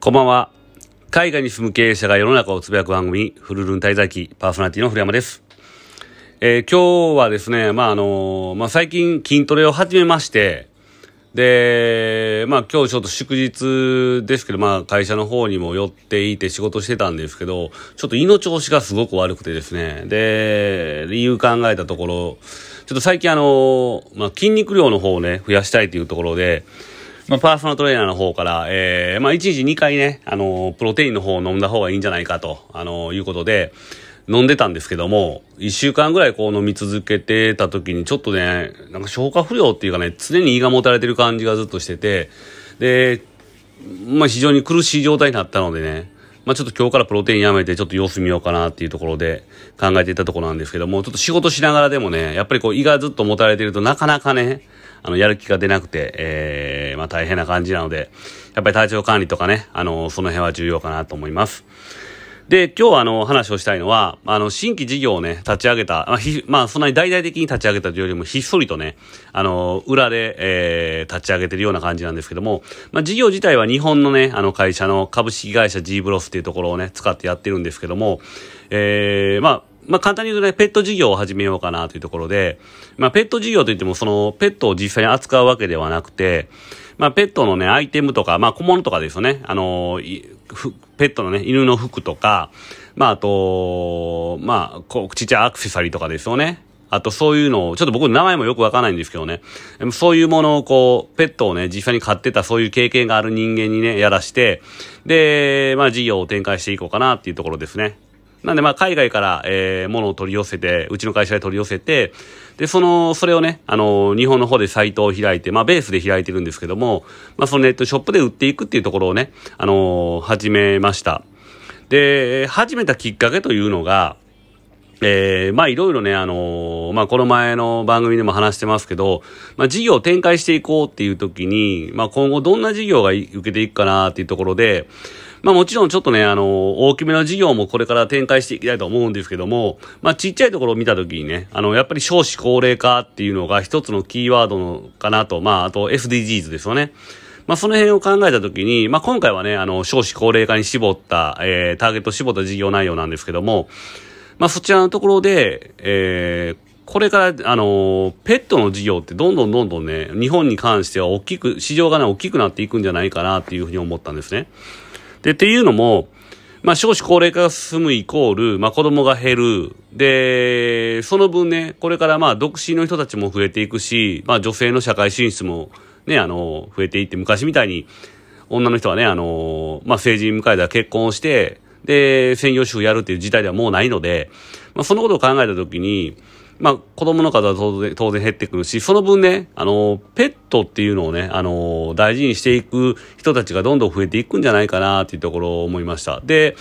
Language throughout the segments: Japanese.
こんばんは。海外に住む経営者が世の中をつぶやく番組、フルルン滞在記、パーソナリティの古山です。えー、今日はですね、まあ、あのまあ、最近筋トレを始めまして、で、まあ、今日ちょっと祝日ですけど、まあ、会社の方にも寄っていて仕事してたんですけど、ちょっと胃の調子がすごく悪くてですね、で、理由考えたところ、ちょっと最近あのまあ、筋肉量の方をね、増やしたいというところで、まあ、パーソナルトレーナーの方から、えー、まあ、1日2回ね、あの、プロテインの方を飲んだ方がいいんじゃないかと、あの、いうことで、飲んでたんですけども、1週間ぐらいこう飲み続けてた時に、ちょっとね、なんか消化不良っていうかね、常に胃がもたれてる感じがずっとしてて、で、まあ、非常に苦しい状態になったのでね、まあ、ちょっと今日からプロテインやめてちょっと様子見ようかなっていうところで考えていたところなんですけども、ちょっと仕事しながらでもね、やっぱりこう胃がずっともたれてるとなかなかね、あの、やる気が出なくて、えー、まあ大変な感じなので、やっぱり体調管理とかね、あの、その辺は重要かなと思います。で、今日はあの、話をしたいのは、あの、新規事業をね、立ち上げた、まあ、ひ、まあ、そんなに大々的に立ち上げたというよりも、ひっそりとね、あの、裏で、えー、立ち上げてるような感じなんですけども、まあ、事業自体は日本のね、あの会社の株式会社 G ブロスっていうところをね、使ってやってるんですけども、えー、まあ、まあ、簡単に言うとね、ペット事業を始めようかなというところで、まあ、ペット事業といっても、その、ペットを実際に扱うわけではなくて、まあ、ペットのね、アイテムとか、まあ、小物とかですよね。あの、ペットのね、犬の服とか、まあ、あと、まあ、こう、ちっちゃいアクセサリーとかですよね。あとそういうのを、ちょっと僕の名前もよくわからないんですけどね。そういうものをこう、ペットをね、実際に飼ってたそういう経験がある人間にね、やらして、で、まあ事業を展開していこうかなっていうところですね。なんでまあ海外から、えー、物を取り寄せて、うちの会社で取り寄せて、で、その、それをね、あの、日本の方でサイトを開いて、まあベースで開いてるんですけども、まあそのネットショップで売っていくっていうところをね、あの、始めました。で、始めたきっかけというのが、えー、まあいろいろね、あのー、まあこの前の番組でも話してますけど、まあ事業を展開していこうっていう時に、まあ今後どんな事業が受けていくかなっていうところで、まあもちろんちょっとね、あの、大きめの事業もこれから展開していきたいと思うんですけども、まあちっちゃいところを見たときにね、あの、やっぱり少子高齢化っていうのが一つのキーワードのかなと、まああと SDGs ですよね。まあ、その辺を考えたときに、まあ、今回はね、あの、少子高齢化に絞った、えー、ターゲット絞った事業内容なんですけども、まあ、そちらのところで、えー、これから、あの、ペットの事業ってどんどんどんどんね、日本に関しては大きく、市場がね、大きくなっていくんじゃないかなっていうふうに思ったんですね。で、っていうのも、まあ、少子高齢化が進むイコール、まあ、子供が減る。で、その分ね、これからまあ、独身の人たちも増えていくし、まあ、女性の社会進出もね、あの、増えていって、昔みたいに、女の人はね、あの、まあ、成人迎えたら結婚をして、で、専業主婦やるっていう事態ではもうないので、まあ、そのことを考えたときに、まあ、子供の数は当然、当然減ってくるし、その分ね、あの、ペットっていうのをね、あの、大事にしていく人たちがどんどん増えていくんじゃないかなっていうところを思いました。で、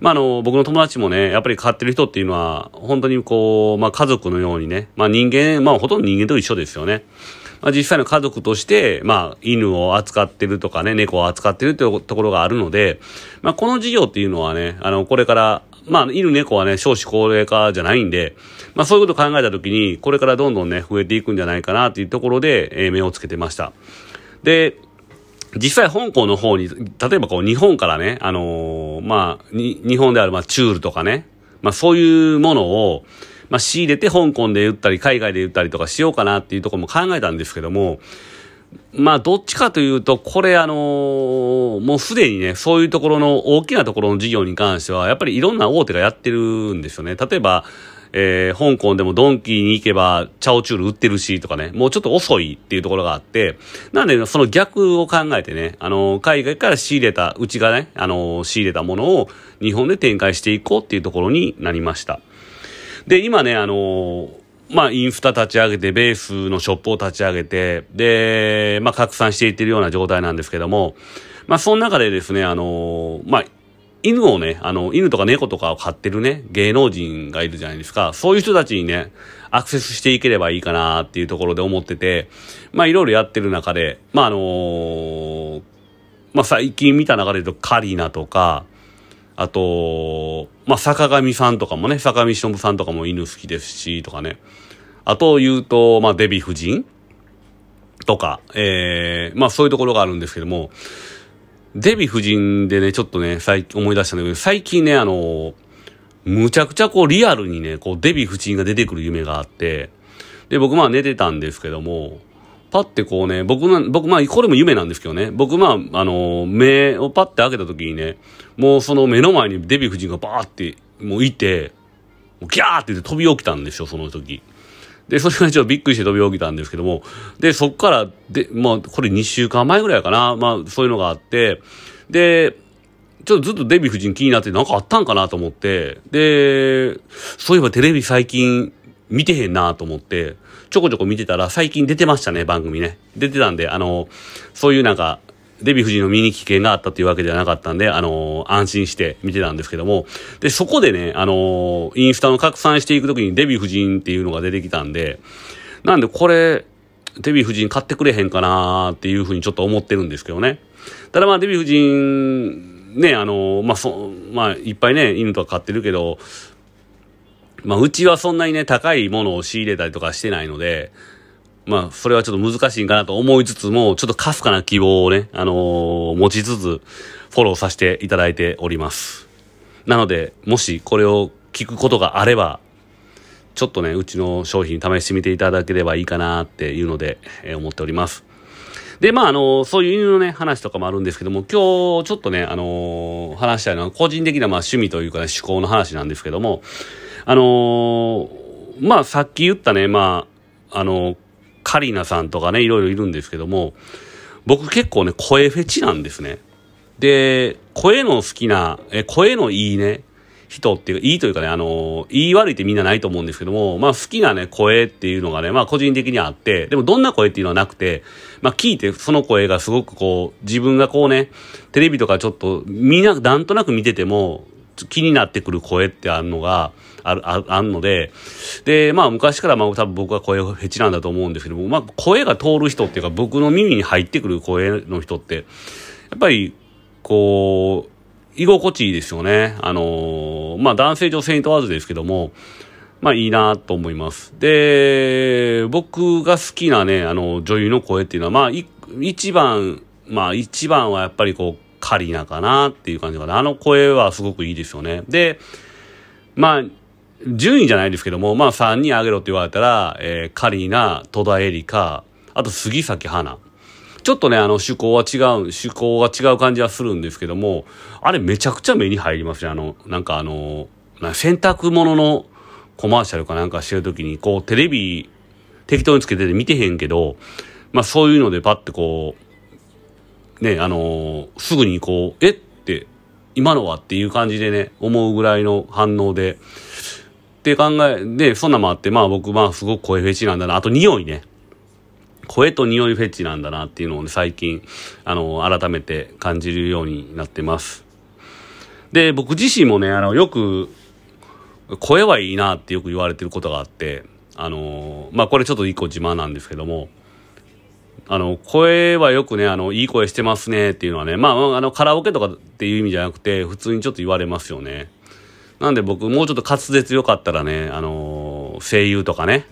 まあ、あの、僕の友達もね、やっぱり飼ってる人っていうのは、本当にこう、まあ、家族のようにね、まあ、人間、まあ、ほとんど人間と一緒ですよね。まあ、実際の家族として、まあ、犬を扱ってるとかね、猫を扱ってるというところがあるので、まあ、この事業っていうのはね、あの、これから、まあ、犬猫はね、少子高齢化じゃないんで、まあ、そういうことを考えたときに、これからどんどんね、増えていくんじゃないかなっていうところで、えー、目をつけてました。で、実際香港の方に、例えばこう日本からね、あのー、まあ、日本であるまあチュールとかね、まあそういうものを、まあ仕入れて香港で売ったり海外で売ったりとかしようかなっていうところも考えたんですけども、まあ、どっちかというと、これあのー、もうすでにね、そういうところの大きなところの事業に関しては、やっぱりいろんな大手がやってるんですよね。例えば、えー、香港でもドンキーに行けば、チャオチュール売ってるしとかね、もうちょっと遅いっていうところがあって、なんで、その逆を考えてね、あのー、海外から仕入れた、うちがね、あの、仕入れたものを日本で展開していこうっていうところになりました。で、今ね、あのまあ、インスタ立ち上げて、ベースのショップを立ち上げて、で、まあ、拡散していってるような状態なんですけども、まあ、その中でですね、あの、まあ、犬をね、あの、犬とか猫とかを飼ってるね、芸能人がいるじゃないですか。そういう人たちにね、アクセスしていければいいかなっていうところで思ってて、まあ、いろいろやってる中で、まあ、あのー、まあ、最近見た中で言うと、カリナとか、あと、まあ、坂上さんとかもね、坂上忍さんとかも犬好きですし、とかね。あと言うと、まあ、デヴィ夫人とか、ええー、まあ、そういうところがあるんですけども、デヴィ夫人でね、ちょっとね、最近思い出したんだけど、最近ね、あの、むちゃくちゃこうリアルにね、こうデヴィ夫人が出てくる夢があって、で、僕まあ寝てたんですけども、パッてこうね、僕の、僕まあ、これも夢なんですけどね、僕まあ、あの、目をパッて開けた時にね、もうその目の前にデヴィ夫人がバーって、もういて、ギャーって言って飛び起きたんですよ、その時。で、それがちょっとびっくりして飛び起きたんですけども、で、そっから、で、まあ、これ2週間前ぐらいかな、まあ、そういうのがあって、で、ちょっとずっとデヴィ夫人気になってなんかあったんかなと思って、で、そういえばテレビ最近見てへんなと思って、ちょこちょこ見てたら最近出てましたね、番組ね。出てたんで、あの、そういうなんか、デヴィ夫人の見に危険があったっていうわけではなかったんで、あの安心して見てたんですけども、で、そこでね、あのインスタの拡散していくときにデヴィ夫人っていうのが出てきたんで、なんでこれ、デヴィ夫人買ってくれへんかなっていうふうにちょっと思ってるんですけどね。ただまあデヴィ夫人、ね、あのまあそ、まあいっぱいね、犬とか飼ってるけど、まあ、うちはそんなにね、高いものを仕入れたりとかしてないので、まあ、それはちょっと難しいんかなと思いつつも、ちょっとかすかな希望をね、あのー、持ちつつ、フォローさせていただいております。なので、もしこれを聞くことがあれば、ちょっとね、うちの商品試してみていただければいいかなっていうので、えー、思っております。で、まあ、あの、そういう犬のね、話とかもあるんですけども、今日ちょっとね、あのー、話したいのは個人的なまあ趣味というかね、思考の話なんですけども、あのー、まあ、さっき言ったね、まあ、あのー、カリナさんとかね、いろいろいるんですけども、僕結構ね、声フェチなんですね。で、声の好きな、え、声のいいね、人っていうか、いいというかね、あの、言い悪いってみんなないと思うんですけども、まあ好きなね、声っていうのがね、まあ個人的にあって、でもどんな声っていうのはなくて、まあ聞いてその声がすごくこう、自分がこうね、テレビとかちょっと、みんな、なんとなく見てても、気になってくる声ってあるのが、ある、ああるので、で、まあ昔からまあ多分僕は声フェチなんだと思うんですけども、まあ声が通る人っていうか僕の耳に入ってくる声の人って、やっぱり、こう、居心地いいですよね。あのまあ男性女性に問わずですけども、まあいいなと思います。で、僕が好きなね、あの女優の声っていうのは、まあ一番、まあ一番はやっぱりこう、カリナかなっていう感じかな。あの声はすごくいいですよね。で、まあ、順位じゃないですけども、まあ3人あげろって言われたら、えー、カリーナ、戸田恵梨香、あと杉咲花。ちょっとね、あの、趣向は違う、趣向が違う感じはするんですけども、あれめちゃくちゃ目に入りますね。あの、なんかあの、洗濯物のコマーシャルかなんかしてるときに、こう、テレビ適当につけてて見てへんけど、まあそういうのでパッてこう、ね、あのー、すぐにこう、え？って、今のはっていう感じでね、思うぐらいの反応で、って考え、で、そんなもあって、まあ僕、まあすごく声フェチなんだな。あと匂いね。声と匂いフェチなんだなっていうのをね、最近、あの、改めて感じるようになってます。で、僕自身もね、あの、よく、声はいいなってよく言われてることがあって、あの、まあこれちょっと一個自慢なんですけども、あの、声はよくね、あの、いい声してますねっていうのはね、まあ、あの、カラオケとかっていう意味じゃなくて、普通にちょっと言われますよね。なんで僕、もうちょっと滑舌よかったらね、あの、声優とかね、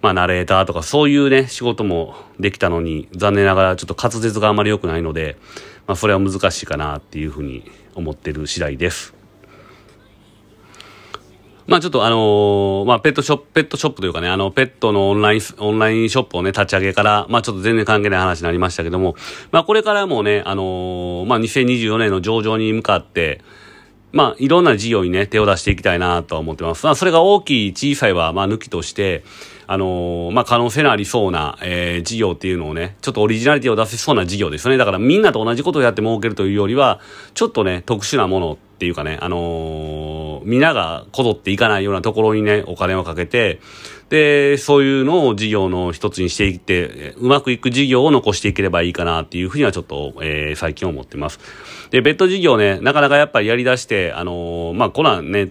まあ、ナレーターとかそういうね、仕事もできたのに、残念ながらちょっと滑舌があまり良くないので、まあ、それは難しいかなっていうふうに思ってる次第です。まあちょっとあのー、まあペットショップ、ペットショップというかね、あの、ペットのオンライン、オンラインショップをね、立ち上げから、まあちょっと全然関係ない話になりましたけども、まあこれからもね、あのー、まあ2024年の上場に向かって、まあいろんな事業にね、手を出していきたいなとは思ってます。まあそれが大きい、小さいは、まあ抜きとして、あのー、まあ、可能性のありそうな、えー、事業っていうのをね、ちょっとオリジナリティを出せそうな事業ですよね。だからみんなと同じことをやって儲けるというよりは、ちょっとね、特殊なものっていうかね、あのー、みんながこぞっていかないようなところにね、お金をかけて、で、そういうのを事業の一つにしていって、うまくいく事業を残していければいいかなっていうふうにはちょっと、えー、最近思ってます。で、ベッド事業ね、なかなかやっぱりやり出して、あのー、まあ、こらね、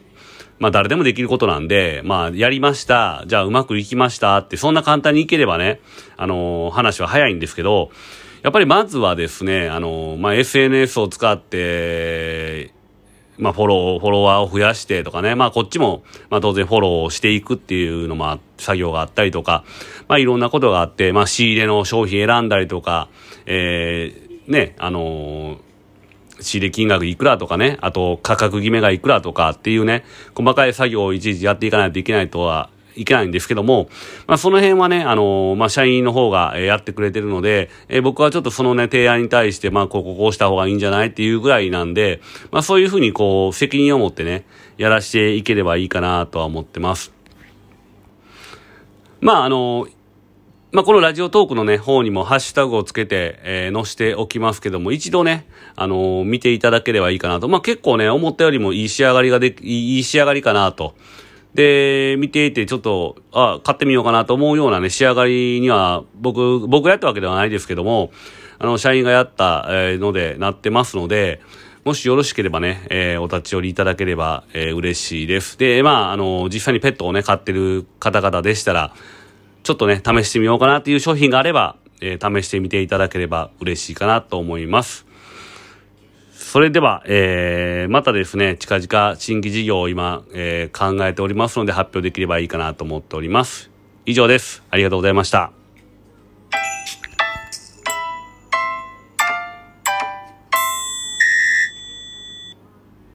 まあ誰でもできることなんで、まあやりました、じゃあうまくいきましたって、そんな簡単にいければね、あのー、話は早いんですけど、やっぱりまずはですね、あのー、まあ SNS を使って、まあフォロー、フォロワーを増やしてとかね、まあこっちも、まあ当然フォローしていくっていうのも、作業があったりとか、まあいろんなことがあって、まあ仕入れの商品選んだりとか、えー、ね、あのー仕入れ金額いくらとかね、あと価格決めがいくらとかっていうね、細かい作業をいちいちやっていかないといけないとはいけないんですけども、まあ、その辺はね、あの、まあ、社員の方が、えやってくれてるので、えー、僕はちょっとそのね、提案に対して、まあ、こここうした方がいいんじゃないっていうぐらいなんで、まあ、そういうふうにこう、責任を持ってね、やらしていければいいかなとは思ってます。まあ、あの、まあ、このラジオトークのね、方にもハッシュタグをつけて、えー、載せておきますけども、一度ね、あのー、見ていただければいいかなと。まあ、結構ね、思ったよりもいい仕上がりがで、いい仕上がりかなと。で、見ていてちょっと、あ、買ってみようかなと思うようなね、仕上がりには、僕、僕がやったわけではないですけども、あの、社員がやったので、なってますので、もしよろしければね、えー、お立ち寄りいただければ、えー、嬉しいです。で、まあ、あの、実際にペットをね、飼ってる方々でしたら、ちょっとね、試してみようかなっていう商品があれば、えー、試してみていただければ嬉しいかなと思います。それでは、えー、またですね、近々新規事業を今、えー、考えておりますので発表できればいいかなと思っております。以上です。ありがとうございました。